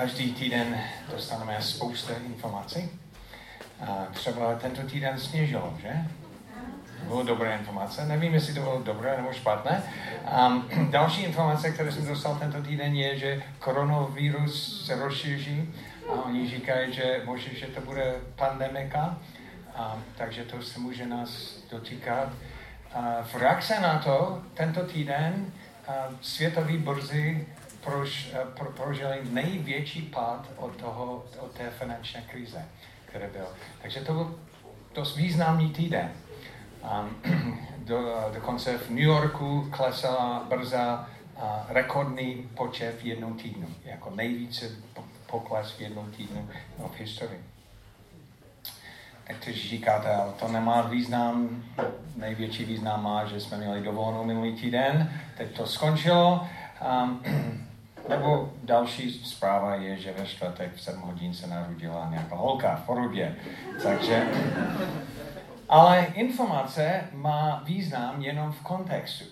každý týden dostaneme spoustu informací. A třeba tento týden sněžilo, že? Bylo dobré informace. Nevím, jestli to bylo dobré nebo špatné. Další informace, které jsem dostal tento týden, je, že koronavirus se rozšíří a oni říkají, že možná, že to bude pandemika, takže to se může nás dotýkat. V reakce na to, tento týden světový burzy prož, uh, pro, prožili největší pád od, toho, od té finanční krize, které byl. Takže to byl dost významný týden. Um, do, dokonce v New Yorku klesala brza a rekordní počet v jednom týdnu, jako nejvíce pokles v jednom týdnu no, v historii. Někteří říkáte, ale to nemá význam, největší význam má, že jsme měli dovolenou minulý týden, teď to skončilo. Um, nebo další zpráva je, že ve čtvrtek v 7 hodin se narodila nějaká holka v porubě. Takže ale informace má význam jenom v kontextu.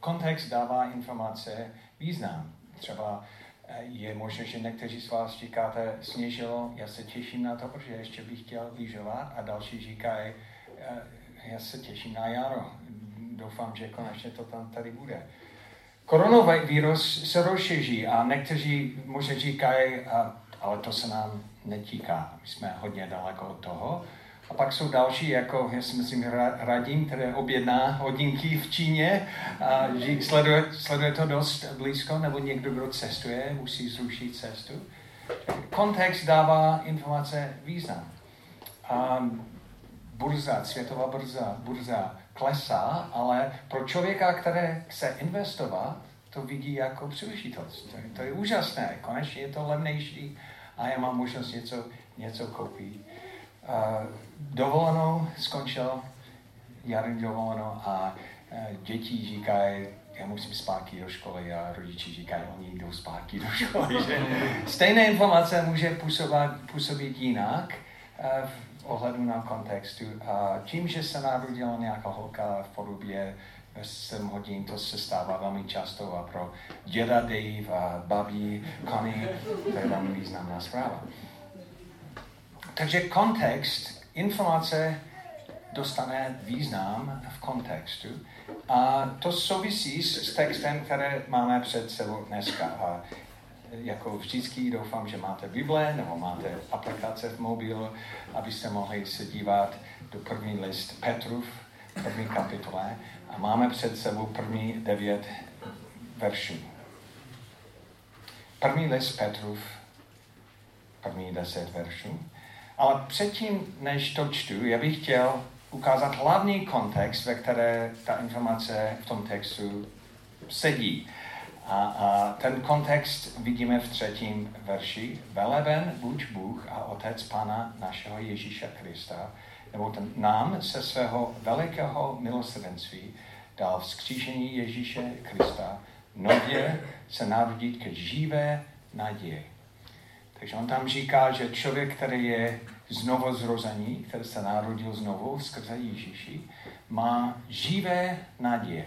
Kontext dává informace význam. Třeba eh, je možné, že někteří z vás říkáte, sněžilo, já se těším na to, protože ještě bych chtěl lyžovat a další říkají, eh, já se těším na jaro. Doufám, že konečně to tam tady bude. Koronavirus se rozšíří a někteří možná říkají, ale to se nám netýká. My jsme hodně daleko od toho. A pak jsou další, jako já si myslím Radim, které objedná hodinky v Číně a sleduje, sleduje to dost blízko, nebo někdo, kdo cestuje, musí zrušit cestu. Kontext dává informace význam. A burza, světová burza, burza klesá, ale pro člověka, který chce investovat, to vidí jako příležitost. To, to je úžasné, konečně je to levnější a já mám možnost něco, něco koupit dovolenou skončil, jarní dovolenou a e, děti říkají, já musím zpátky do školy a rodiči říkají, oni jdou zpátky do školy. Že stejné informace může působit, působit jinak v ohledu na kontextu. A tím, že se narodila nějaká holka v podobě 7 hodin, to se stává velmi často a pro děda Dave a babi Connie, to je velmi významná zpráva. Takže kontext, informace dostane význam v kontextu a to souvisí s textem, které máme před sebou dneska. A jako vždycky doufám, že máte Bible nebo máte aplikace v mobilu, abyste mohli se dívat do první list Petrův, první kapitole a máme před sebou první devět veršů. První list Petrův, první deset veršů. Ale předtím, než to čtu, já bych chtěl ukázat hlavní kontext, ve které ta informace v tom textu sedí. A, a ten kontext vidíme v třetím verši. Veleben buď Bůh a Otec Pana našeho Ježíše Krista, nebo ten nám se svého velikého milosrdenství dal vzkříšení Ježíše Krista nově se narodit ke živé naději takže on tam říká, že člověk, který je znovu zrození, který se narodil znovu skrze Ježíši, má živé naděje.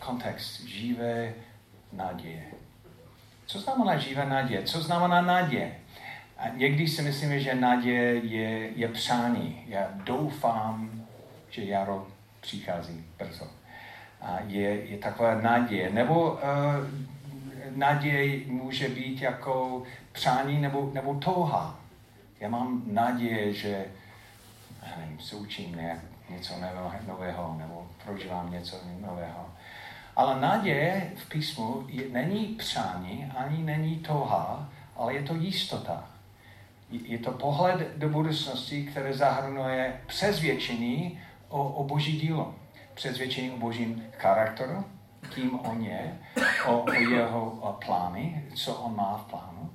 Kontext živé naděje. Co znamená živé naděje? Co znamená naděje? A někdy si myslíme, že naděje je, je přání. Já doufám, že jaro přichází brzo. A je, je taková naděje. Nebo uh, naděje může být jako přání nebo, nebo touha. Já mám naděje, že nevím, se učím nějak, něco nového nebo prožívám něco nového. Ale naděje v písmu je, není přání, ani není touha, ale je to jistota. Je to pohled do budoucnosti, které zahrnuje přezvědčení o, o boží dílo. Přezvědčení o božím charakteru, kým on je, o, o jeho plány, co on má v plánu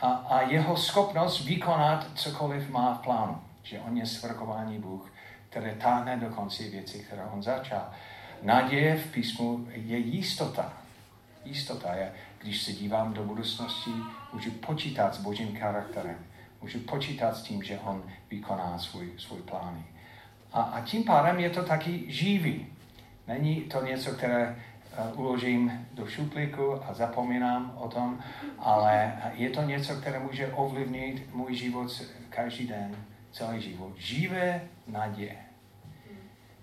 a, a jeho schopnost vykonat cokoliv má v plánu. Že on je svrchovaný Bůh, který táhne do konce věci, které on začal. Naděje v písmu je jistota. Jistota je, když se dívám do budoucnosti, můžu počítat s božím charakterem. Můžu počítat s tím, že on vykoná svůj, svůj plány. A, a tím pádem je to taky živý. Není to něco, které uložím do šuplíku a zapomínám o tom, ale je to něco, které může ovlivnit můj život každý den, celý život. Živé naděje.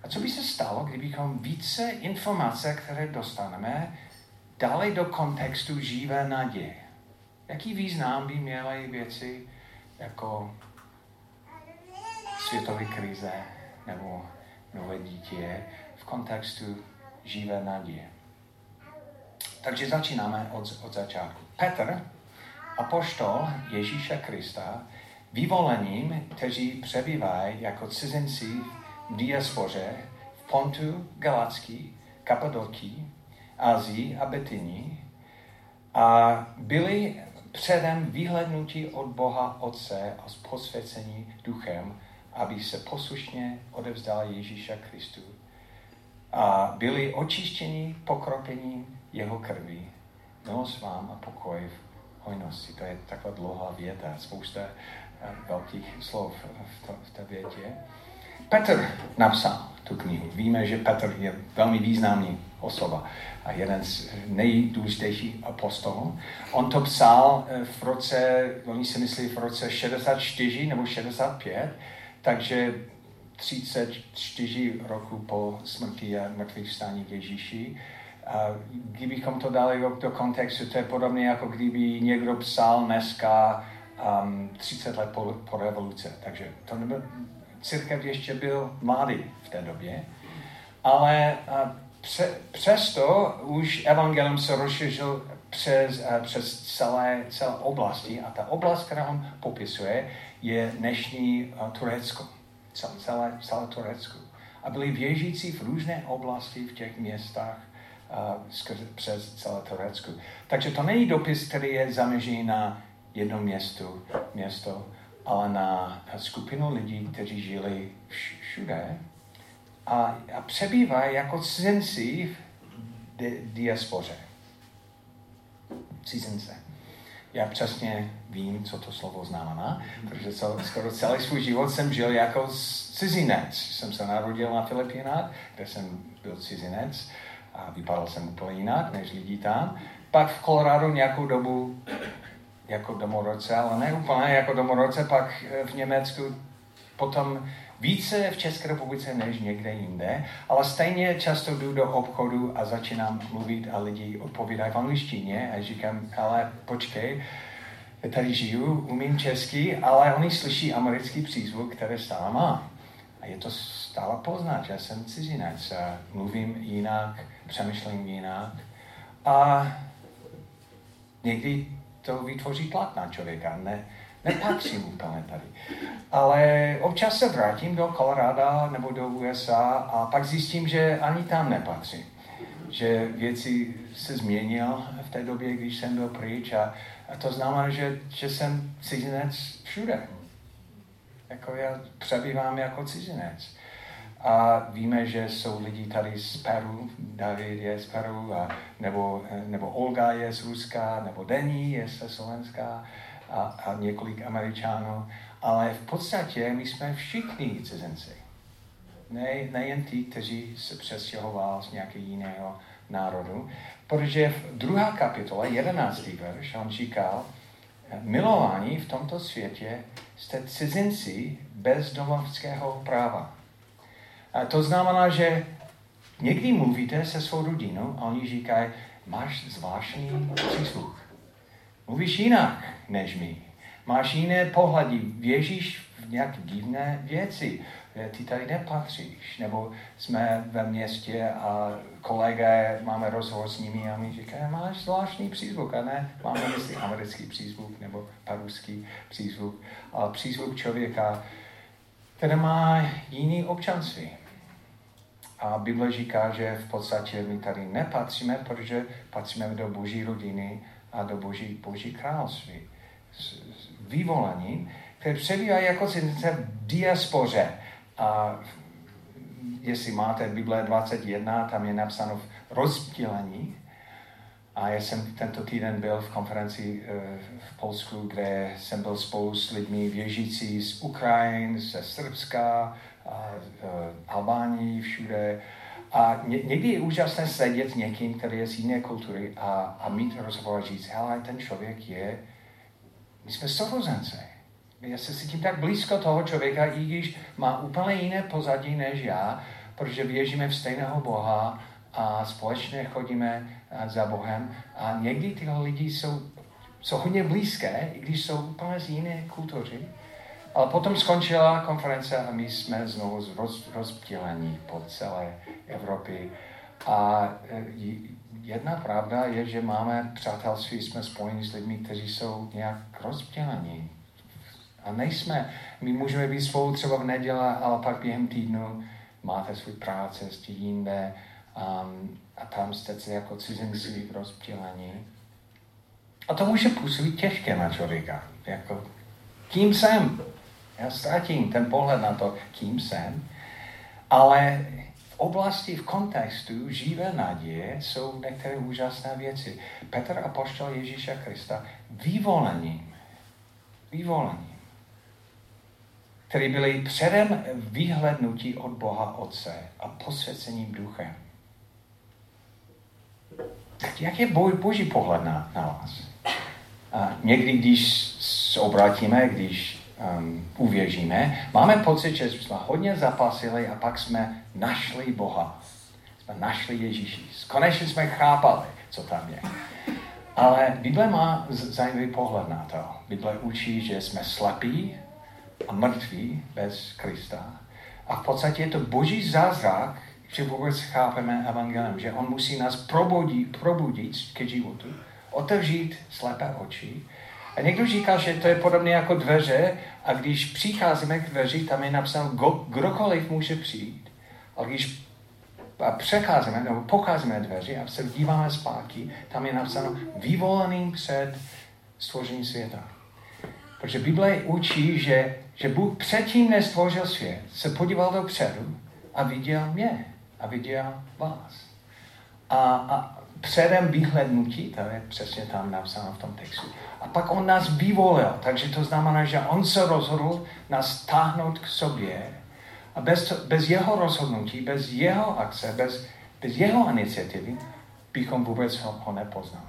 A co by se stalo, kdybychom více informace, které dostaneme, dali do kontextu živé naděje? Jaký význam by měly věci jako světové krize nebo nové dítě v kontextu živé naděje? Takže začínáme od, od začátku. Petr, apoštol Ježíše Krista, vyvolením, kteří přebývají jako cizinci v diaspoře v Pontu, Galacký, Kapadokii, Azii a Betyni a byli předem vyhlednutí od Boha Otce a posvěcení duchem, aby se poslušně odevzdali Ježíša Kristu a byli očištěni pokropením jeho krví. Milost vám a pokoj v hojnosti. To je taková dlouhá věta, spousta eh, velkých slov v té větě. Petr napsal tu knihu. Víme, že Petr je velmi významný osoba a jeden z nejdůležitějších apostolů. On to psal eh, v roce, oni si myslí v roce 64 nebo 65, takže 34 roku po smrti a mrtvých stání Ježíši. A kdybychom to dali do kontextu, to je podobné, jako kdyby někdo psal dneska um, 30 let po, po revoluce. Takže to nebyl, církev ještě byl mladý v té době. Ale uh, pře, přesto už evangelium se rozšířil přes, přes celé, celé oblasti a ta oblast, kterou on popisuje, je dnešní Turecko celé, celé Turecku. A byli věžící v různé oblasti v těch městách skrze, přes celé Turecku. Takže to není dopis, který je zaměřený na jedno město, město, ale na skupinu lidí, kteří žili všude a, a přebývají jako cizinci v diaspoře. Cizince já přesně vím, co to slovo znamená, protože cel, skoro celý svůj život jsem žil jako cizinec. Jsem se narodil na Filipínách, kde jsem byl cizinec a vypadal jsem úplně jinak než lidi tam. Pak v Colorado nějakou dobu jako domorodce, ale ne úplně jako domorodce, pak v Německu potom více v České republice než někde jinde, ale stejně často jdu do obchodu a začínám mluvit a lidi odpovídají v angličtině a říkám, ale počkej, tady žiju, umím česky, ale oni slyší americký přízvuk, který stále má. A je to stále poznat, že jsem cizinec a mluvím jinak, přemýšlím jinak. A někdy to vytvoří tlak na člověka. Ne, nepatřím úplně tady. Ale občas se vrátím do Colorado nebo do USA a pak zjistím, že ani tam nepatřím. Že věci se změnil v té době, když jsem byl pryč a, a to znamená, že, že jsem cizinec všude. Jako já přebývám jako cizinec. A víme, že jsou lidi tady z Peru, David je z Peru, a, nebo, nebo Olga je z Ruska, nebo Denny je ze Slovenska a, a několik Američanů, ale v podstatě my jsme všichni cizinci. Ne, nejen ti, kteří se přestěhovali z nějakého jiného národu, protože v druhá kapitola, jedenáctý verš, on říkal, milování v tomto světě jste cizinci bez domovského práva. A to znamená, že někdy mluvíte se svou rodinou a oni říkají, máš zvláštní přísluch. Mluvíš jinak než my. Máš jiné pohledy, věříš v nějaké divné věci. Ty tady nepatříš. Nebo jsme ve městě a kolegé, máme rozhovor s nimi a my říkáme, máš zvláštní přízvuk, a ne, máme mysli americký přízvuk nebo paruský přízvuk, ale přízvuk člověka, který má jiný občanství. A Bible říká, že v podstatě my tady nepatříme, protože patříme do boží rodiny a do boží, boží království. Vyvolení, které přebývají jako cizince v diaspoře. A jestli máte Bible 21, tam je napsáno v rozdělení. A já jsem tento týden byl v konferenci eh, v Polsku, kde jsem byl spolu s lidmi věžící z Ukrajiny, ze Srbska, Albánii, všude. A ně, někdy je úžasné sedět s někým, který je z jiné kultury a, a mít rozhovor a říct, hele, ten člověk je, my jsme sourozenci. Já se cítím tak blízko toho člověka, i když má úplně jiné pozadí než já, protože věříme v stejného Boha a společně chodíme za Bohem. A někdy tyhle lidi jsou, jsou hodně blízké, i když jsou úplně z jiné kultury. Ale potom skončila konference a my jsme znovu roz, rozptýlení po celé Evropě. A e, jedna pravda je, že máme přátelství, jsme spojeni s lidmi, kteří jsou nějak rozptýlení. A nejsme, my můžeme být spolu třeba v neděle, ale pak během týdnu máte svůj práce, jste jinde um, a tam jste jako cizinci rozptýlení. A to může působit těžké na člověka. Jako, kým jsem? Já ztratím ten pohled na to, kým jsem. Ale v oblasti, v kontextu živé naděje jsou některé úžasné věci. Petr a poštol Ježíša Krista vyvolením, vyvolením, který byli předem vyhlednutí od Boha Otce a posvěcením duchem. Tak jak je boj, boží pohled na, na vás? A někdy, když se obrátíme, když um, uvěříme, máme pocit, že jsme hodně zapasili a pak jsme našli Boha. Jsme našli Ježíši. Konečně jsme chápali, co tam je. Ale Bible má zajímavý pohled na to. Bible učí, že jsme slepí a mrtví bez Krista. A v podstatě je to boží zázrak, že vůbec chápeme evangelium, že on musí nás probudit, probudit ke životu, otevřít slepé oči a někdo říká, že to je podobné jako dveře a když přicházíme k dveři, tam je napsáno, kdokoliv může přijít. A když a přecházíme nebo pocházíme dveři a se díváme zpátky, tam je napsáno vyvoleným před stvoření světa. Protože Bible učí, že, že Bůh předtím, než stvořil svět, se podíval dopředu a viděl mě a viděl vás. A, a předem vyhlednutí, to je přesně tam napsáno v tom textu. A pak on nás vyvolil, takže to znamená, že on se rozhodl nás táhnout k sobě a bez, bez jeho rozhodnutí, bez jeho akce, bez, bez jeho iniciativy bychom vůbec ho, ho nepoznali.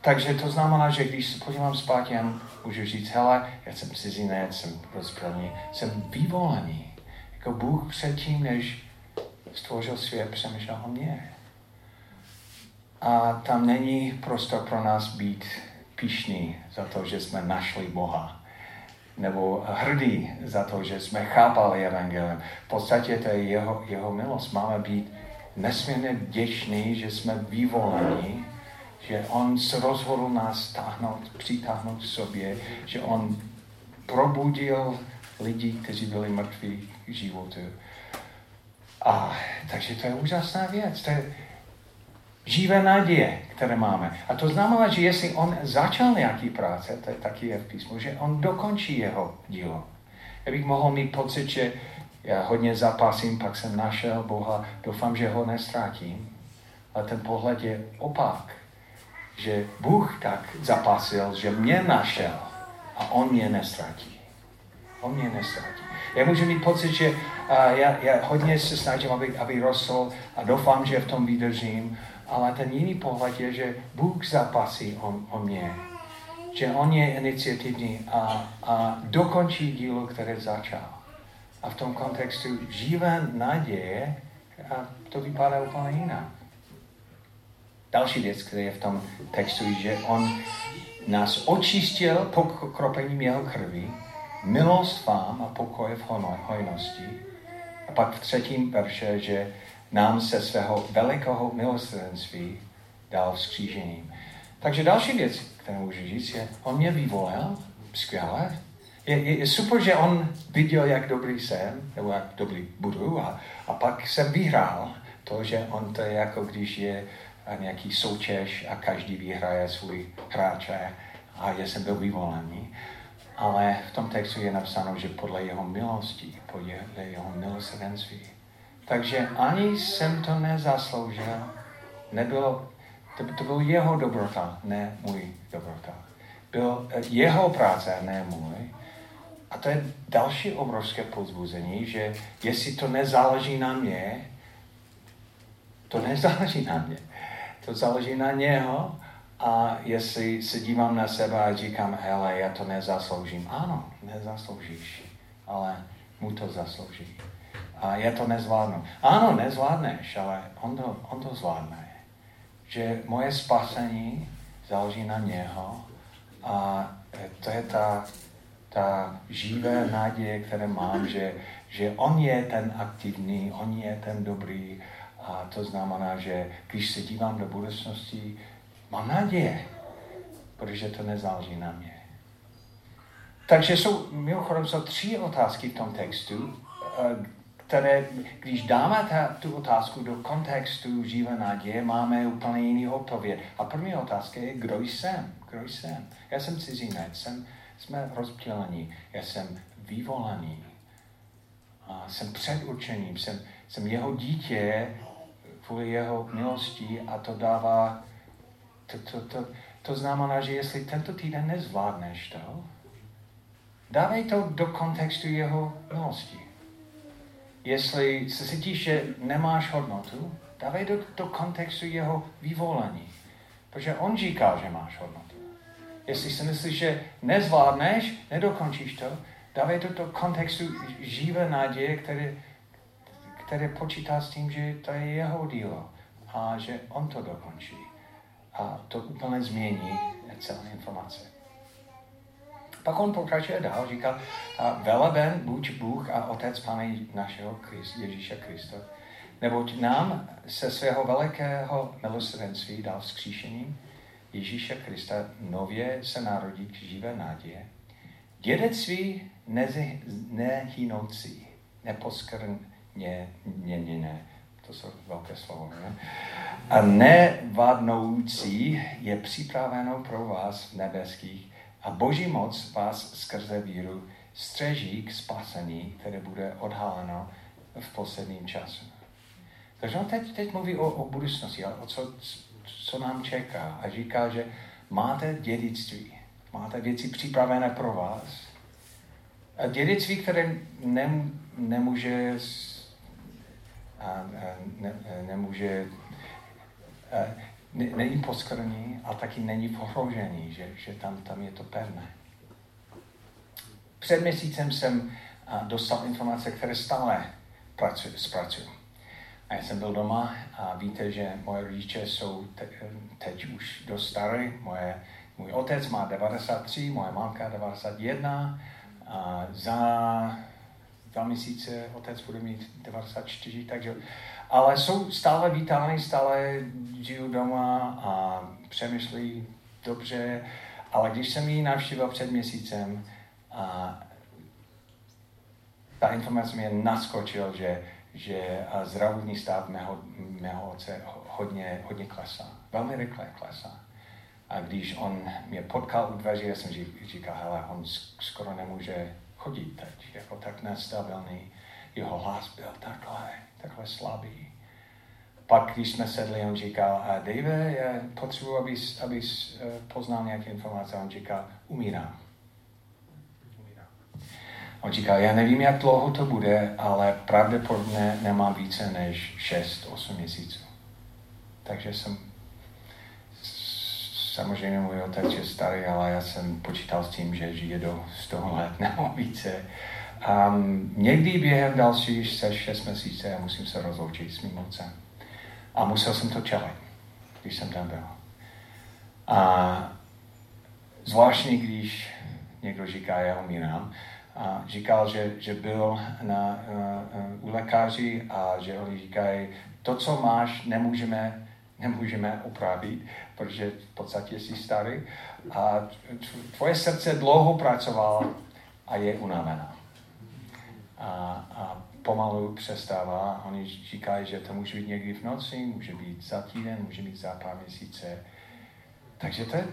Takže to znamená, že když se podívám zpátky, já můžu říct, hele, já jsem cizinec, jsem rozpělný, jsem vyvolený. Jako Bůh předtím, než stvořil svět, přemýšlel o mě. A tam není prostor pro nás být pišní za to, že jsme našli Boha. Nebo hrdí za to, že jsme chápali evangelium. V podstatě to je jeho, jeho milost. Máme být nesmírně vděční, že jsme vyvoleni, že on se rozhodl nás táhnout, přitáhnout k sobě, že on probudil lidi, kteří byli mrtví k životu. A takže to je úžasná věc. To je, živé naděje, které máme. A to znamená, že jestli on začal nějaký práce, to je taky je v písmu, že on dokončí jeho dílo. Já bych mohl mít pocit, že já hodně zapasím, pak jsem našel Boha, doufám, že ho nestrátím. Ale ten pohled je opak. Že Bůh tak zapasil, že mě našel a on mě nestratí. On mě nestratí. Já můžu mít pocit, že já, já hodně se snažím, aby, aby rostl a doufám, že v tom vydržím, ale ten jiný pohled je, že Bůh zapasí o, o mě. Že On je iniciativní a, a dokončí dílo, které začal. A v tom kontextu živé naděje, a to vypadá úplně jinak. Další věc, která je v tom textu, je, že On nás očistil pokropením jeho krvi, milost vám a pokoj v hojnosti. A pak v třetím verše, že nám se svého velikého milosrdenství dal vzkřížením. Takže další věc, kterou můžu říct, je, on mě vyvolil, skvěle. Je, je, je super, že on viděl, jak dobrý jsem, nebo jak dobrý budu, a, a pak jsem vyhrál to, že on to je jako když je nějaký soutěž a každý vyhraje svůj hráče a já jsem byl vyvolený. Ale v tom textu je napsáno, že podle jeho milosti, podle jeho milosrdenství, takže ani jsem to nezasloužil. Nebylo, to, to byl jeho dobrota, ne můj dobrota. Byl eh, jeho práce, ne můj. A to je další obrovské pozbuzení, že jestli to nezáleží na mě, to nezáleží na mě. To záleží na něho a jestli se dívám na sebe a říkám, hele, já to nezasloužím. Ano, nezasloužíš, ale mu to zaslouží. A já to nezvládnu. Ano, nezvládneš, ale on to, on to zvládne. Že moje spasení záleží na něho a to je ta, ta živé naděje, které mám, že, že on je ten aktivní, on je ten dobrý a to znamená, že když se dívám do budoucnosti, mám naděje, protože to nezáleží na mě. Takže jsou, mimochodem, jsou tři otázky v tom textu, eh, které, když dáme ta, tu otázku do kontextu živé naděje, máme úplně jiný odpověď. A první otázka je, kdo jsem? Kdo jsem? Já jsem cizinec, jsem, jsme rozptělení, já jsem vyvolaný, a jsem předurčením, jsem, jsem jeho dítě kvůli jeho milosti a to dává, to, to, to, to znamená, že jestli tento týden nezvládneš to, dávej to do kontextu jeho milosti. Jestli se cítíš, že nemáš hodnotu, dávej do, do kontextu jeho vyvolení. Protože on říká, že máš hodnotu. Jestli si myslíš, že nezvládneš, nedokončíš to, dávej to do kontextu živé naděje, které, které počítá s tím, že to je jeho dílo a že on to dokončí. A to úplně změní celé informace. Pak on pokračuje dál, říká, veleben buď Bůh a Otec Pane našeho Christ, Ježíše Krista, neboť nám se svého velikého milosrdenství dal vzkříšením Ježíše Krista nově se narodí k živé naděje, dědectví nehynoucí, neposkrněněné, to jsou velké slovo, ne? A nevadnoucí je připraveno pro vás v nebeských a boží moc vás skrze víru střeží k spasení, které bude odhaleno v posledním času. Takže on teď, teď mluví o, o budoucnosti, o co, co nám čeká. A říká, že máte dědictví, máte věci připravené pro vás. A dědictví, které nem, nemůže, a, a, ne, nemůže není poskrný a taky není v ohrožení, že, že tam, tam je to pevné. Před měsícem jsem dostal informace, které stále pracuji, zpracuju. A já jsem byl doma a víte, že moje rodiče jsou te, teď už dost staré. Moje, můj otec má 93, moje mámka 91. A za dva měsíce otec bude mít 94, takže ale jsou stále vítány, stále žiju doma a přemýšlí dobře, ale když jsem ji navštívil před měsícem, a ta informace mě naskočil, že, že zdravotní stav mého, mého otce hodně, hodně klesá. Velmi rychle klesá. A když on mě potkal u dveří, já jsem říkal, hele, on skoro nemůže chodit teď, jako tak nestabilní. Jeho hlas byl takhle takhle slabý. Pak, když jsme sedli, on říkal, a Dave, já potřebuji, abys, abys eh, poznal nějaké informace. On říkal, umírám. umírám. On říkal, já nevím, jak dlouho to bude, ale pravděpodobně nemám více než 6-8 měsíců. Takže jsem samozřejmě můj otec je starý, ale já jsem počítal s tím, že žije do 100 let nebo více. Um, někdy během dalších se 6 měsíce já musím se rozloučit s mým otcem. A musel jsem to čelit, když jsem tam byl. A zvláštní, když někdo říká, já umírám, a říkal, že, že byl na, uh, u lékaři a že oni říkají, to, co máš, nemůžeme, nemůžeme opravit, protože v podstatě jsi starý. A tvoje srdce dlouho pracovalo a je unavená a, a pomalu přestává. Oni říkají, že to může být někdy v noci, může být za týden, může být za pár měsíce. Takže to je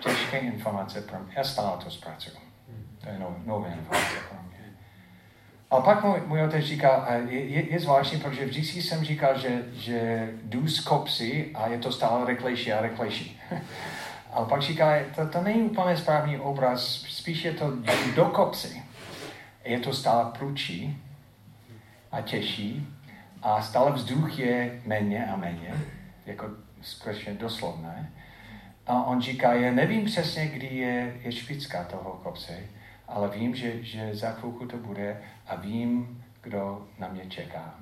těžké informace pro mě. Já stále to zpracuju. To je nové, nové informace pro mě. A pak můj, můj otec říká, je, je, je zvláštní, protože vždycky jsem říkal, že, že jdu z kopsy a je to stále rychlejší a rychlejší. Ale pak říká, to, to není úplně správný obraz, spíš je to do kopsy je to stále průčí a těžší a stále vzduch je méně a méně, jako skutečně doslovné. A on říká, já nevím přesně, kdy je, je špicka toho kopce, ale vím, že, že za chvilku to bude a vím, kdo na mě čeká.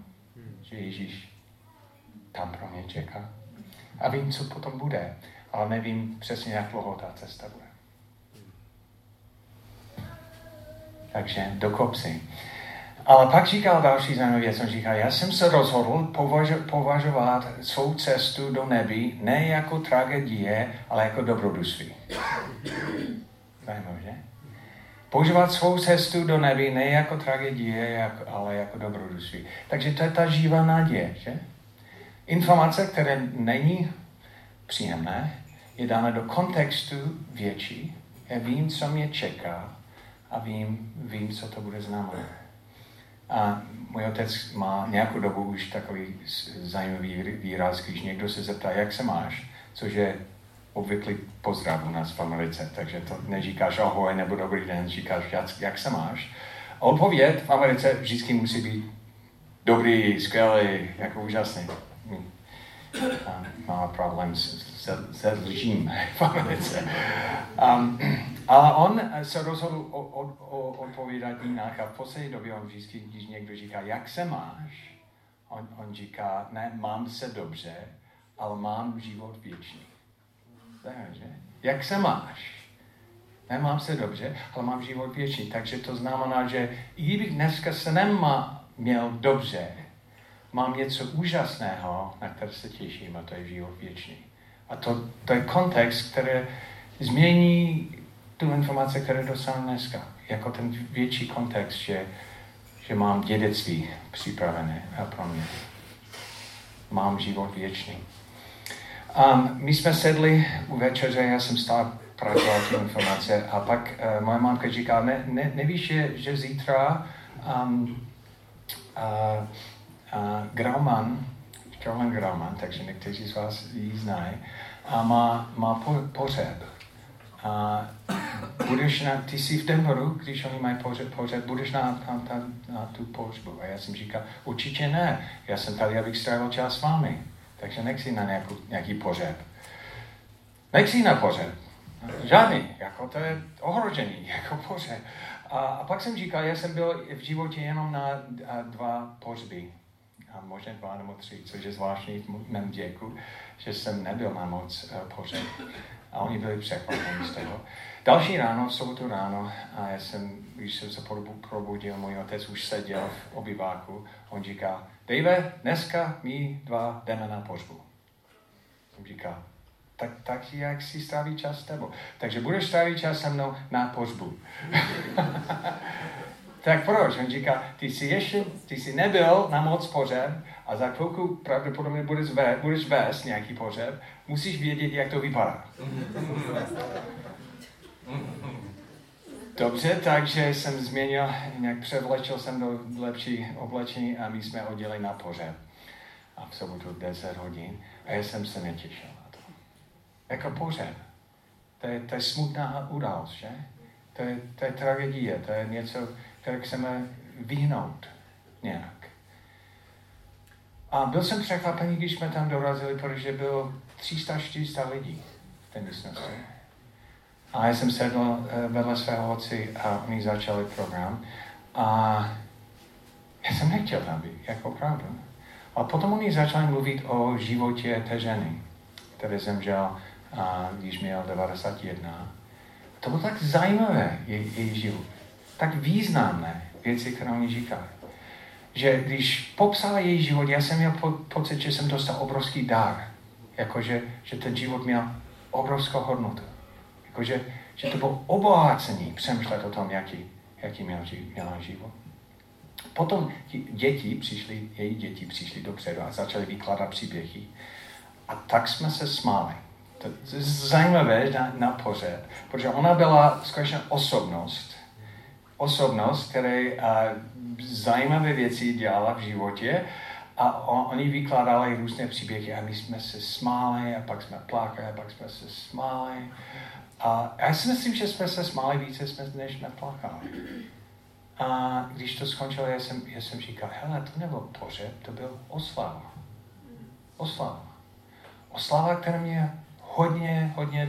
Že Ježíš tam pro mě čeká. A vím, co potom bude, ale nevím přesně, jak dlouho ta cesta bude. Takže do kopsy. Ale pak říkal další zajímavý věc, on říká, já jsem se rozhodl považovat svou cestu do nebi ne jako tragédie, ale jako dobrodružství. Zajímavé, že? Používat svou cestu do nebi ne jako tragédie, ale jako dobrodružství. Takže to je ta živá naděje, že? Informace, které není příjemné, je dána do kontextu větší. Já vím, co mě čeká a vím, vím co to bude znamenat. A můj otec má nějakou dobu už takový zajímavý výraz, když někdo se zeptá, jak se máš, což je obvyklý pozdrav u nás v Americe, takže to neříkáš ahoj nebo dobrý den, říkáš, jak, jak se máš. A odpověď v Americe vždycky musí být dobrý, skvělý, jako úžasný. Má problém se, se lžím v Americe. Um, ale on se rozhodl odpovídat jinak a v poslední době on vždycky, když někdo říká, jak se máš, on, on říká, ne, mám se dobře, ale mám život věčný. Takže, jak se máš? Nemám se dobře, ale mám život věčný. Takže to znamená, že i kdybych dneska se nemá, měl dobře, mám něco úžasného, na které se těším, a to je život věčný. A to, to je kontext, který změní tu informaci, kterou dostanu dneska. Jako ten větší kontext, že, že mám dědictví připravené pro mě. Mám život věčný. Um, my jsme sedli u večeře, já jsem stál pracoval ty informace a pak uh, moje mámka říká, ne, ne, nevíš, že, že zítra um, uh, uh, Grauman, Caroline Grauman, takže někteří z vás ji znají, a má, má po, pořeb. A budeš na, ty jsi v Denveru, když oni mají pořeb, pořeb budeš na, na, na, na tu pohřbu. A já jsem říkal, určitě ne, já jsem tady, abych strávil čas s vámi. Takže nechci na nějakou, nějaký pořeb. Nechci na pořeb. Žádný, jako to je ohrožení, jako pořeb. A, a pak jsem říkal, já jsem byl v životě jenom na dva pohřby. A možná dva nebo tři, což je zvláštní v mém věku, že jsem nebyl na moc uh, pořeb. A oni byli překvapeni z toho. Další ráno, v sobotu ráno, a já jsem, když jsem se probudil, můj otec už seděl v obyváku, on říká, Dave, dneska my dva jdeme na pohřbu. On říká, tak, tak jak si stráví čas s tebou. Takže budeš strávit čas se mnou na pohřbu. tak proč? On říká, ty jsi ještě, ty jsi nebyl na moc pořeb a za chvilku pravděpodobně budeš, ve, budeš vést nějaký pořeb, musíš vědět, jak to vypadá. Dobře, takže jsem změnil, nějak převlečil jsem do lepší oblečení a my jsme odjeli na pořeb. A v sobotu 10 hodin. A já jsem se netěšil na to. Jako pořeb. To je, to je smutná událost, že? To je, to je tragédie, to je něco, které chceme vyhnout nějak. A byl jsem překvapený, když jsme tam dorazili, protože bylo 300-400 lidí v té místnosti. A já jsem sedl eh, vedle svého otci a oni začali program. A já jsem nechtěl tam být, jako opravdu. A potom oni začali mluvit o životě té ženy, který zemřel, a, když měl 91. To bylo tak zajímavé, její, její život. Tak významné věci, které oni říkali. Že když popsala její život, já jsem měl po, pocit, že jsem dostal obrovský dar. Jakože že ten život měl obrovskou hodnotu. Jakože, že to bylo obohacení přemýšlet o tom, jaký, jaký měl, měla život. Potom děti přišly, její děti přišly dopředu a začaly vykládat příběhy. A tak jsme se smáli. To je zajímavé na, na pořad, protože ona byla skutečně osobnost, osobnost, která zajímavé věci dělala v životě a oni vykládali různé příběhy a my jsme se smáli a pak jsme plakali a pak jsme se smáli. A já si myslím, že jsme se smáli více, než jsme plakali. A když to skončilo, já jsem, já jsem říkal, hele, to nebyl pohřeb, to byl oslava. Oslava. Oslava, která mě hodně, hodně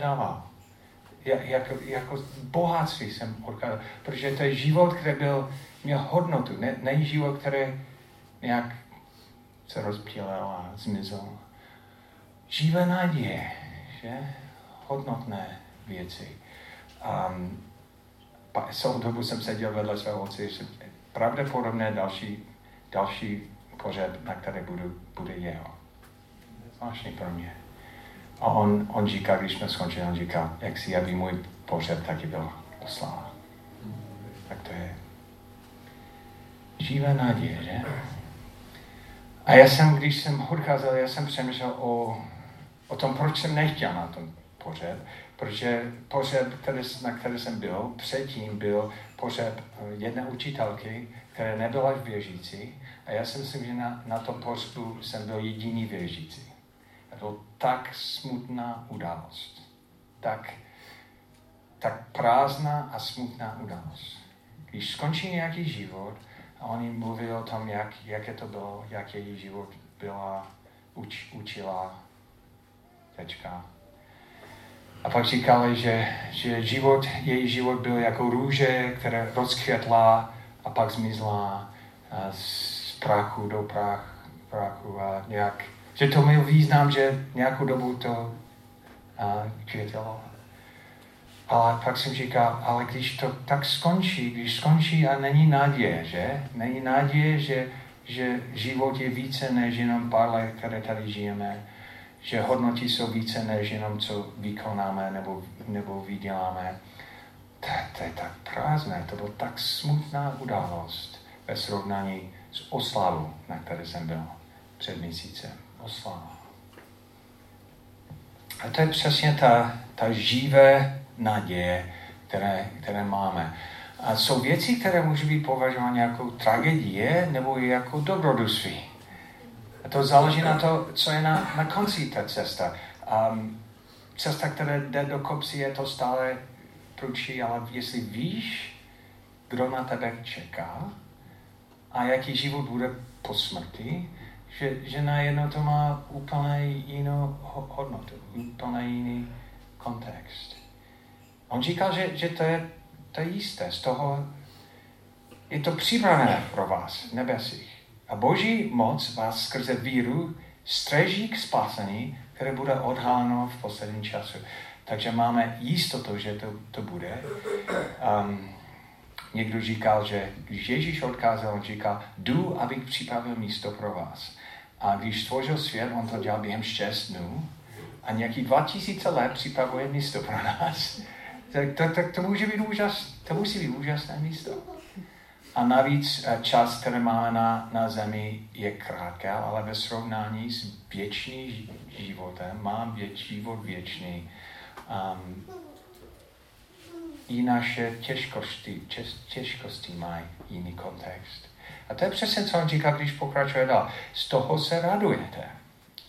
dával. Jako, jako bohatství jsem odkázal, protože to je život, který byl, měl hodnotu, ne, ne život, který nějak se rozptýlil a zmizel. Živé naděje, že? Hodnotné věci. Um, celou dobu jsem seděl vedle svého otce, že pravděpodobně další, další pořad, na které budu, bude jeho. Zvláštní pro mě. A on, on říká, když jsme skončili, on říká, jak si aby můj pořad taky byl oslava. Tak to je živé naděje, že? A já jsem, když jsem odcházel, já jsem přemýšlel o, o tom, proč jsem nechtěl na tom pořad, protože pořad, který, na který jsem byl, předtím byl pořad eh, jedné učitelky, která nebyla věřící a já si myslím, že na, na tom pořadu jsem byl jediný věřící. To tak smutná událost. Tak, tak prázdná a smutná událost. Když skončí nějaký život a oni mluví o tom, jak, jaké to bylo, jak její život byla, uč, učila, tečka. A pak říkali, že, že život, její život byl jako růže, která rozkvětla a pak zmizla z prachu do prach, prachu a nějak, že to měl význam, že nějakou dobu to květilo. Ale pak jsem říkal, ale když to tak skončí, když skončí a není naděje, že? Není naděje, že, že život je více než jenom pár let, které tady žijeme že hodnoty jsou více než jenom, co vykonáme nebo, nebo vyděláme. To, to je tak prázdné, to byla tak smutná událost ve srovnání s oslavou, na které jsem byl před měsícem. Oslava. A to je přesně ta, ta živé naděje, které, které máme. A jsou věci, které můžou být považovány jako tragédie nebo jako dobrodružství. A to záleží na to, co je na, na konci té cesta. Um, cesta, která jde do kopci, je to stále prudší, ale jestli víš, kdo na tebe čeká a jaký život bude po smrti, že, že najednou to má úplně jinou hodnotu, úplně jiný kontext. On říkal, že, že to, je, to je jisté, z toho je to připravené pro vás nebesích. A boží moc vás skrze víru střeží k spasení, které bude odhaleno v posledním času. Takže máme jistotu, že to, to bude. Um, někdo říkal, že když Ježíš odkázal, on říkal, jdu, abych připravil místo pro vás. A když stvořil svět, on to dělal během 6 dnů a nějaký 2000 let připravuje místo pro nás. Tak to, to, to, může být úžas, to musí být úžasné místo. A navíc eh, čas, který máme na, na zemi, je krátká, ale ve srovnání s věčným životem mám věč, život věčný. Um, I naše těžkosti, těž, těžkosti mají jiný kontext. A to je přesně, co on říká, když pokračuje dál. Z toho se radujete.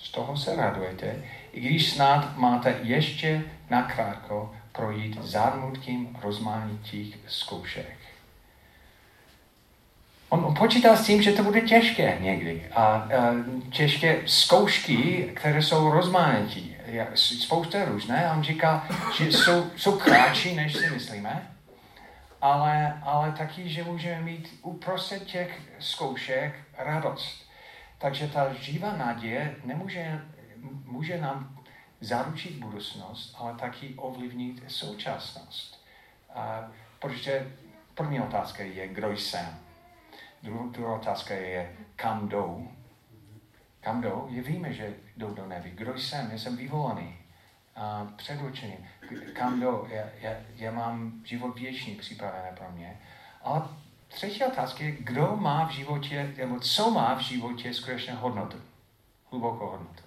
Z toho se radujete, i když snad máte ještě nakrátko projít zármutkým rozmanitých zkoušek. On, počítal s tím, že to bude těžké někdy. A, a těžké zkoušky, které jsou rozmanití. Spousta různé. On říká, že jsou, jsou kratší, než si myslíme. Ale, ale taky, že můžeme mít uprostřed těch zkoušek radost. Takže ta živá naděje nemůže, může nám zaručit budoucnost, ale taky ovlivnit současnost. A, protože první otázka je, kdo jsem Druhá otázka je, kam jdou. Kam jdou? Je víme, že jdou do nebi. Kdo jsem? Já jsem vyvolaný. A předurčený. Kam jdou? Já, já, já mám život věčný připravený pro mě. Ale třetí otázka je, kdo má v životě, nebo co má v životě skutečně hodnotu. Hlubokou hodnotu.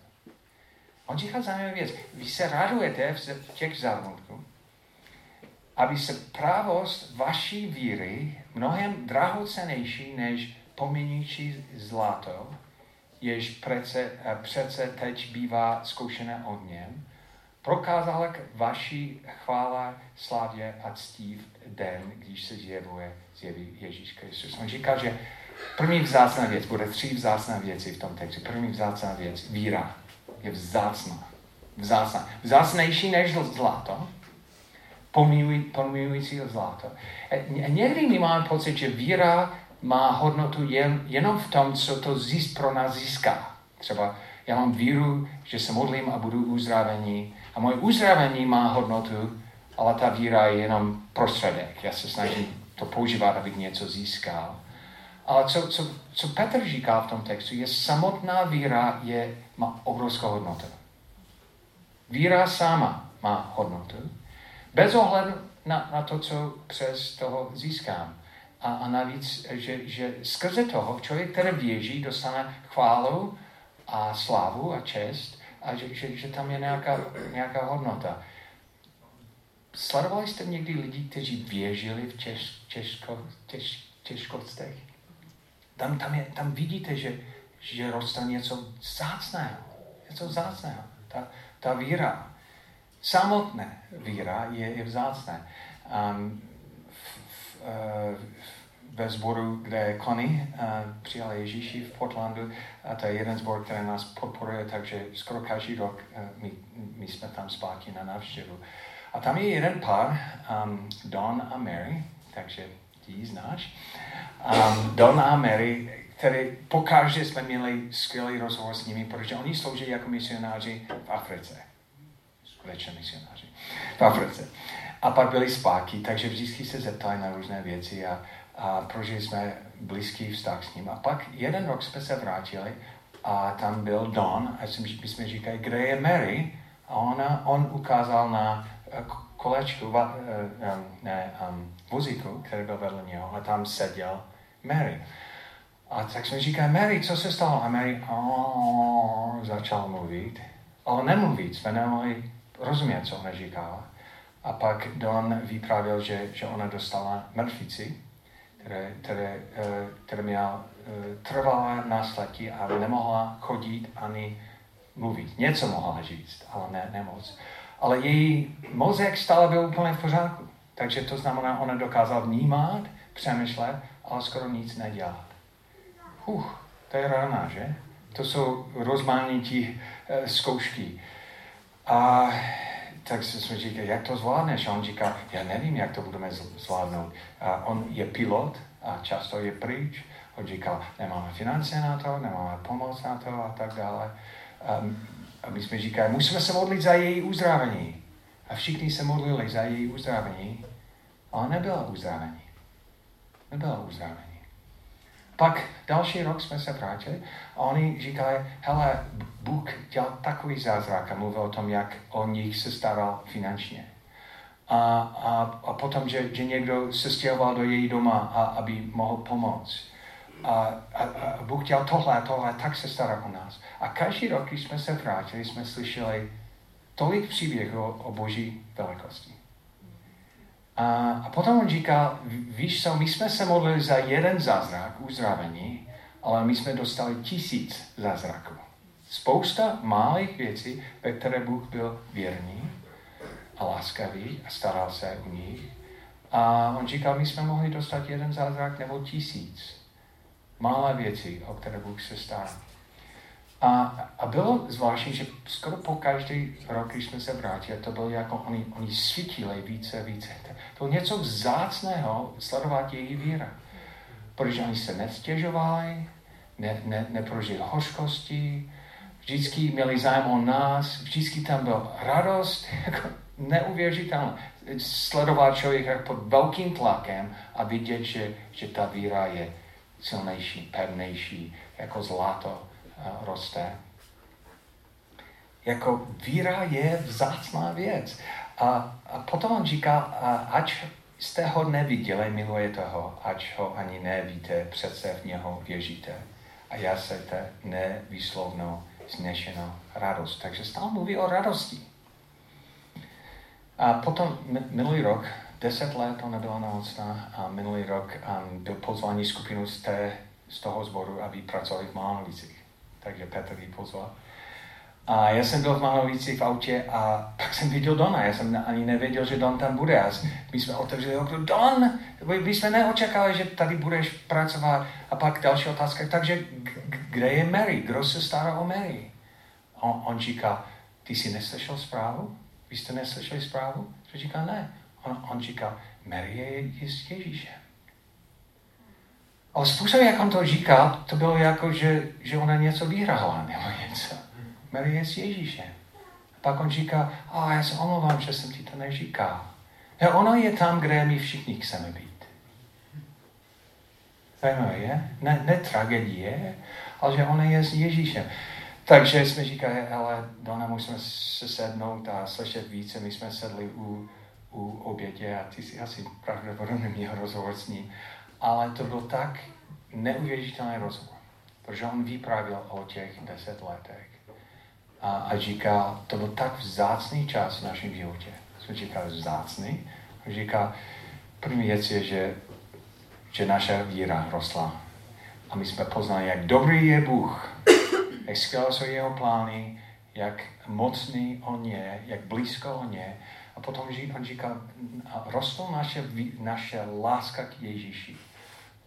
On říká zajímavou věc. Vy se radujete v těch zármutků, aby se pravost vaší víry mnohem drahocenější než poměnící zlato, jež přece, přece teď bývá zkoušené něm, prokázala k vaší chvále, slávě a ctí v den, když se zjevuje, zjeví Ježíš Kristus. On říká, že první vzácná věc, bude tři vzácná věci v tom textu. První vzácná věc, víra, je vzácná. Vzácná. Vzácnější než zlato, pomilující zlato. A někdy my máme pocit, že víra má hodnotu jen, jenom v tom, co to získ pro nás získá. Třeba já mám víru, že se modlím a budu uzdravení. A moje uzdravení má hodnotu, ale ta víra je jenom prostředek. Já se snažím to používat, abych něco získal. Ale co, co, co Petr říká v tom textu, je samotná víra je, má obrovskou hodnotu. Víra sama má hodnotu. Bez ohledu na, na to, co přes toho získám. A, a navíc, že, že skrze toho člověk, který věří, dostane chválu a slávu a čest a že, že, že tam je nějaká, nějaká hodnota. Sledovali jste někdy lidi, kteří věřili v těž, těžko, těž, těžkostech? Tam, tam, je, tam vidíte, že, že roste něco zácného. Něco zácného. Ta, ta víra, samotné víra je, je vzácné. Um, ve sboru, kde Connie uh, přijala Ježíši v Portlandu, a to je jeden sbor, který nás podporuje, takže skoro každý rok uh, my, my jsme tam zpátky na návštěvu. A tam je jeden pár, um, Don a Mary, takže ti znáš. Um, Don a Mary, který pokaždé jsme měli skvělý rozhovor s nimi, protože oni slouží jako misionáři v Africe. Skutečně misionáři v Africe. A pak byli zpátky, takže vždycky se zeptali na různé věci a, a prožili jsme blízký vztah s ním. A pak jeden rok jsme se vrátili a tam byl Don a jsem, my jsme říkali, kde je Mary? A ona, on ukázal na eh, kolečku, va, um, ne, um, vozíku, který byl vedle něho a tam seděl Mary. A tak jsme říkali, Mary, co se stalo? A Mary oh, začal mluvit, ale nemluvit, jsme nemohli rozumět, co ona říkala. A pak Don vyprávěl, že, že ona dostala mrtvici, které, které, eh, které měla eh, trvalé následky a nemohla chodit ani mluvit. Něco mohla říct, ale ne, nemoc. Ale její mozek stále byl úplně v pořádku. Takže to znamená, ona dokázala vnímat, přemýšlet, ale skoro nic nedělat. Uf, to je rána, že? To jsou rozmanití e, zkoušky. A tak jsme říkali, jak to zvládneš? A on říká, já nevím, jak to budeme zvládnout. A on je pilot a často je pryč. On říkal, nemáme finance na to, nemáme pomoc na to a tak dále. A, a my jsme říkali, musíme se modlit za její uzdravení. A všichni se modlili za její uzdravení, ale nebyla uzdravení. Nebyla uzdravení. Pak další rok jsme se vrátili a oni říkali, hele, Bůh dělal takový zázrak a mluvil o tom, jak o nich se staral finančně. A, a, a potom, že, že někdo se stěhoval do její doma, a, aby mohl pomoct. A, a, a Bůh dělal tohle, tohle, tak se stará o nás. A každý rok, když jsme se vrátili, jsme slyšeli tolik příběhů o boží velikosti. A, a potom on říkal, víš co, my jsme se modlili za jeden zázrak uzdravení, ale my jsme dostali tisíc zázraků. Spousta malých věcí, ve které Bůh byl věrný a láskavý a staral se o nich. A on říkal, my jsme mohli dostat jeden zázrak nebo tisíc. Malé věci, o které Bůh se stará. A, a bylo zvláštní, že skoro po každý rok, když jsme se vrátili, to bylo jako oni, oni svítili více, více. To bylo něco vzácného sledovat její víra. Protože oni se nestěžovali, ne, ne, neprožili hořkosti, vždycky měli zájem o nás, vždycky tam byl radost, jako neuvěřitelné. Sledovat člověka pod velkým tlakem a vidět, že, že ta víra je silnější, pevnější, jako zlato roste. Jako víra je vzácná věc. A, a potom on říká, a ať jste ho neviděli, milujete ho, ať ho ani nevíte, přece v něho věříte. A já se te nevyslovnou znešenou radost. Takže stále mluví o radosti. A potom minulý rok, deset let ona byla nemocná a minulý rok um, byl pozvání skupinu z, té, z toho sboru, aby pracovali v Mánovicích takže Petr ji pozval. A já jsem byl v Manovici v autě a pak jsem viděl Dona. Já jsem ani nevěděl, že Don tam bude. A my jsme otevřeli okno. Don, my jsme neočekali, že tady budeš pracovat. A pak další otázka. Takže kde je Mary? Kdo se stará o Mary? On, on říká, ty jsi neslyšel zprávu? Vy jste neslyšeli zprávu? Že říká, ne. On, on říká, Mary je, s Ježíšem. Ale způsob, jak on to říká, to bylo jako, že, že ona něco vyhrála nebo něco. Mary je s Ježíšem. Pak on říká, a já se omlouvám, že jsem ti to neříkal. Ja, ono je tam, kde my všichni chceme být. Zajímavé je? Ne, ne tragédie, ale že ona je s Ježíšem. Takže jsme říkali, ale Dona, musíme se sednout a slyšet více. My jsme sedli u, u obědě a ty si asi pravděpodobně měl rozhovor s ním. Ale to byl tak neuvěřitelný rozhovor, protože on vyprávěl o těch deset letech. A, a říká, to byl tak vzácný čas v našem životě. Jsme říkali vzácný. A říká, první věc je, že, že naše víra rostla. A my jsme poznali, jak dobrý je Bůh, jak skvělé jsou jeho plány, jak mocný on je, jak blízko on je. A potom on říká, rostl naše, naše láska k Ježíši.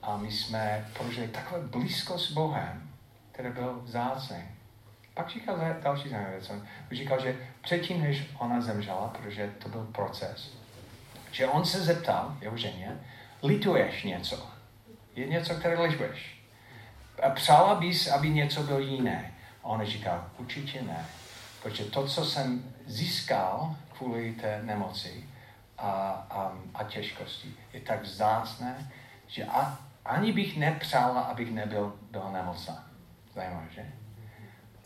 A my jsme prožili takové blízko s Bohem, který byl vzácný. Pak říkal další. On říkal, že předtím, než ona zemřela, protože to byl proces, že on se zeptal jeho ženě, lituješ něco? Je něco, které lišuješ? A přála bys, aby něco bylo jiné. A on říkal, určitě ne. Protože to, co jsem získal kvůli té nemoci a, a, a těžkosti, je tak vzácné, že a, ani bych nepřála, abych nebyl, byl nemocný. Zajímavé, že?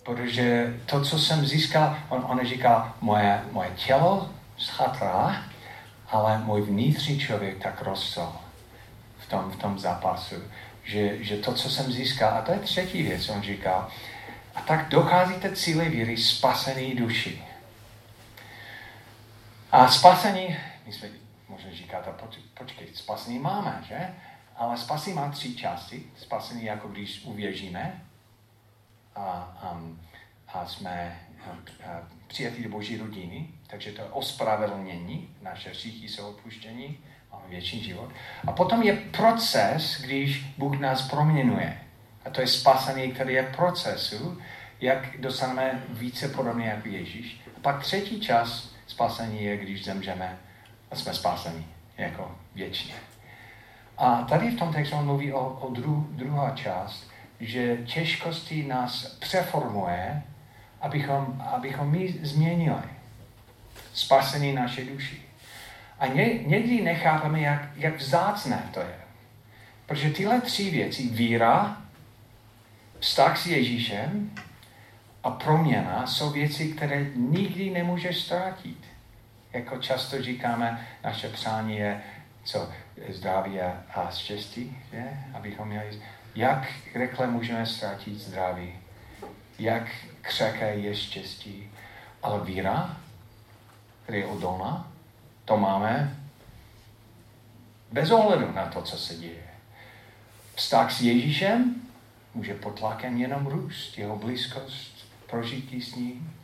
Protože to, co jsem získal, on, on říkal, moje, moje tělo schatrá, ale můj vnitřní člověk tak rostl v tom, v tom zápasu, že, že to, co jsem získal, a to je třetí věc, on říkal, a tak docházíte cíle víry spasený duši. A spasení, my jsme, možná říkáte, poč, počkej, spasení máme, že? Ale spasení má tři části. Spasení jako když uvěříme a, um, a jsme a, přijatí do boží rodiny, takže to je ospravedlnění, naše hříchy jsou odpuštění, máme větší život. A potom je proces, když Bůh nás proměňuje. A to je spasení, který je procesu, jak dostaneme více podobně jako Ježíš. A pak třetí čas spasení je, když zemřeme a jsme spasení jako věčně. A tady v tom textu on mluví o, o dru, druhá část, že těžkosti nás přeformuje, abychom, abychom my změnili spasení naše duši. A ně, někdy nechápeme, jak, jak vzácné to je. Protože tyhle tři věci, víra, vztah s Ježíšem a proměna, jsou věci, které nikdy nemůžeš ztratit. Jako často říkáme, naše přání je, co zdraví a štěstí, že? abychom měli, jak rychle můžeme ztratit zdraví, jak křeké je štěstí, ale víra, která je odolná, to máme bez ohledu na to, co se děje. Vztah s Ježíšem může pod tlakem jenom růst, jeho blízkost, prožití s ním.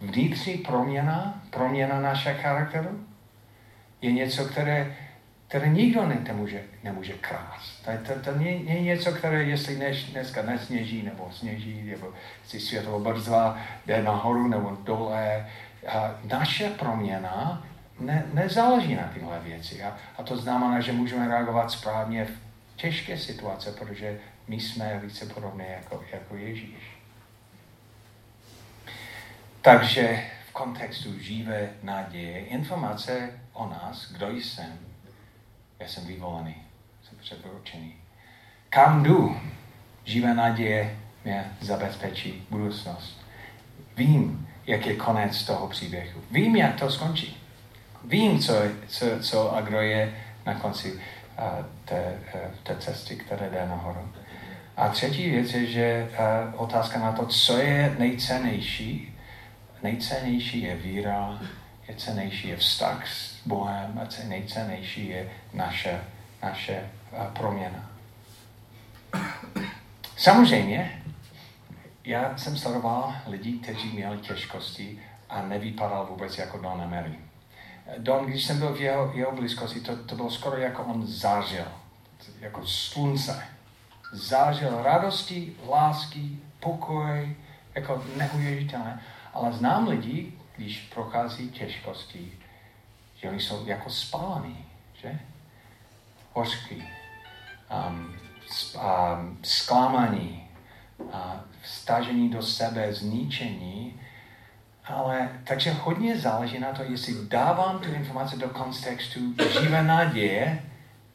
Vnitřní proměna, proměna našeho charakteru, je něco, které které nikdo ne, nemůže, nemůže krást. To, to, to není, není něco, které jestli než, dneska nesněží nebo sněží, nebo si světlo brzva jde nahoru nebo dole. A naše proměna ne, nezáleží na tyhle věci. A, a to znamená, že můžeme reagovat správně v těžké situace, protože my jsme více podobné jako, jako Ježíš. Takže v kontextu živé naděje informace o nás, kdo jsem, já jsem vyvolený, jsem předurčený. Kam jdu? Živé naděje mě zabezpečí budoucnost. Vím, jak je konec toho příběhu. Vím, jak to skončí. Vím, co, co, co a kdo je na konci uh, té, uh, té cesty, které jde nahoru. A třetí věc je, že uh, otázka na to, co je nejcennější. Nejcennější je víra, je cenější je vztah s Bohem a nejcennější je naše, naše eh, proměna. Samozřejmě, já jsem sledoval lidi, kteří měli těžkosti a nevypadal vůbec jako Don Emery. Don, když jsem byl v jeho, jeho blízkosti, to, to bylo skoro jako on zářil, jako slunce. Zářil radosti, lásky, pokoj, jako neuvěřitelné. Ale znám lidi, když prochází těžkosti, že oni jsou jako spálený, že? Hořký, um, um, zklamaní, uh, vstažení do sebe, zničení, ale takže hodně záleží na to, jestli dávám tu informaci do kontextu živé naděje,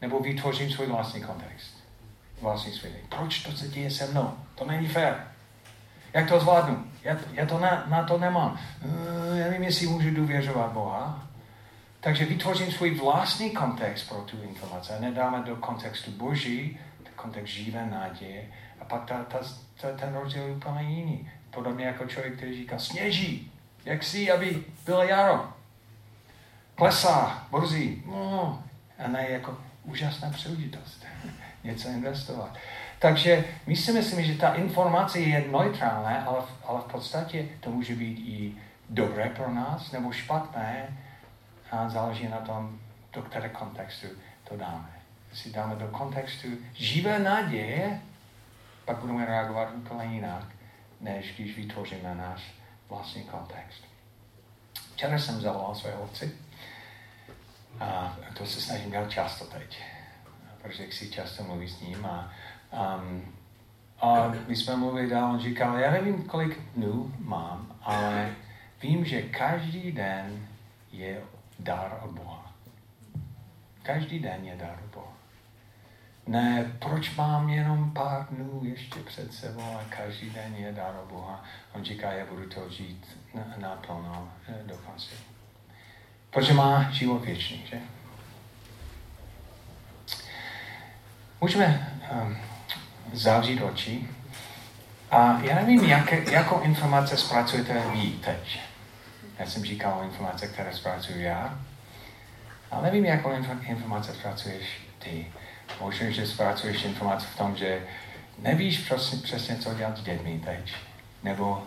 nebo vytvořím svůj vlastní kontext. Vlastní svět. Proč to se děje se mnou? To není fér. Jak to zvládnu? Já, já to na, na to nemám. Já nevím, jestli můžu důvěřovat Boha. Takže vytvořím svůj vlastní kontext pro tu informaci nedáme do kontextu Boží, kontext živé naděje. A pak ta, ta, ta, ten rozdíl je úplně jiný. Podobně jako člověk, který říká, sněží, jak si, aby bylo jaro. Klesá, borzí. No, a ne jako úžasná příležitost. Něco investovat. Takže my si myslíme, že ta informace je neutrální, ale, ale v podstatě to může být i dobré pro nás, nebo špatné, a záleží na tom, do které kontextu to dáme. Jestli dáme do kontextu živé naděje, pak budeme reagovat úplně jinak, než když vytvoříme náš vlastní kontext. Včera jsem zavolal své otci a to se snažím dělat často teď, protože si často mluví s ním a, um, a my jsme mluvili dál, on říkal, já nevím, kolik dnů mám, ale vím, že každý den je dar od Boha. Každý den je dar od Boha. Ne, proč mám jenom pár dnů ještě před sebou a každý den je dar od Boha. On říká, já budu to žít naplno na eh, do konce. Protože má život věčný, že? Můžeme um, zavřít oči a já nevím, jak, jakou informace zpracujete vy teď. Já jsem říkal informace, které zpracuju já, ale nevím, jakou informace zpracuješ ty. Možná, že zpracuješ informace v tom, že nevíš přesně, přesně co dělat s dětmi teď. Nebo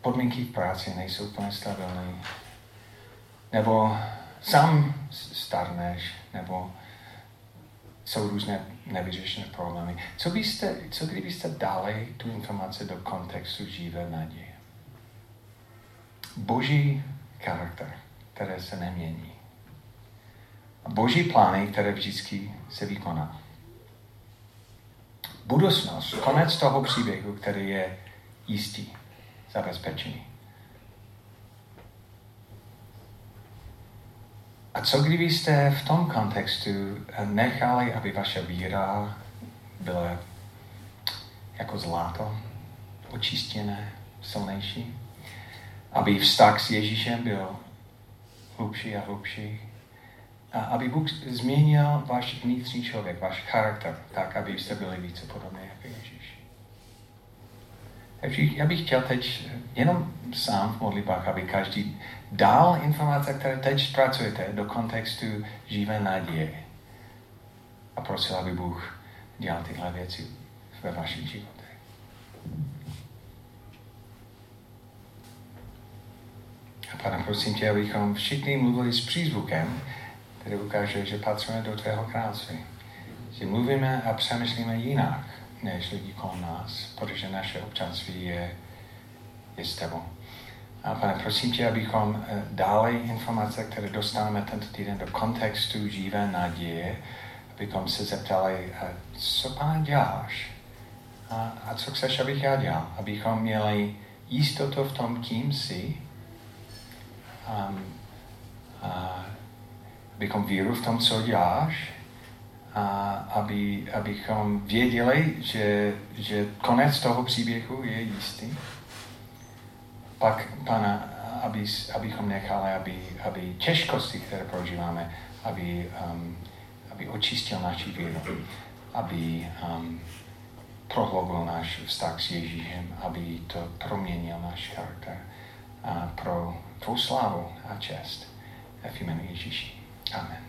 podmínky v práci nejsou úplně stabilní. Nebo sám starneš, nebo jsou různé nevyřešené problémy. Co, byste, co kdybyste dali tu informaci do kontextu živé naděje? Boží charakter, které se nemění. A boží plány, které vždycky se vykoná. Budoucnost, konec toho příběhu, který je jistý, zabezpečený. A co kdybyste v tom kontextu nechali, aby vaše víra byla jako zlato, očistěné, silnější? Aby vztah s Ježíšem byl hlubší a hlubší. A aby Bůh změnil váš vnitřní člověk, váš charakter, tak, aby jste byli více podobné jako Ježíš. Takže já bych chtěl teď jenom sám v modlitbách, aby každý dal informace, které teď pracujete, do kontextu živé naděje. A prosil, aby Bůh dělal tyhle věci ve vašich životech. Pane, prosím tě, abychom všichni mluvili s přízvukem, který ukáže, že patříme do tvého království. Že mluvíme a přemýšlíme jinak, než lidi kolem nás, protože naše občanství je, je s tebou. A pane, prosím tě, abychom eh, dali informace, které dostáváme tento týden do kontextu živé naděje, abychom se zeptali, co pane děláš? A, a co chceš, abych já dělal? Abychom měli jistotu v tom, kým jsi, um, a, abychom víru v tom, co děláš, a aby, abychom věděli, že, že konec toho příběhu je jistý. Pak, Pana, aby, abychom nechali, aby, aby těžkosti, které prožíváme, aby, um, aby očistil naši víru, aby um, prohloubil náš vztah s Ježíšem, aby to proměnil náš charakter a pro tvou slávu a čest. V jménu Ježíši. Amen.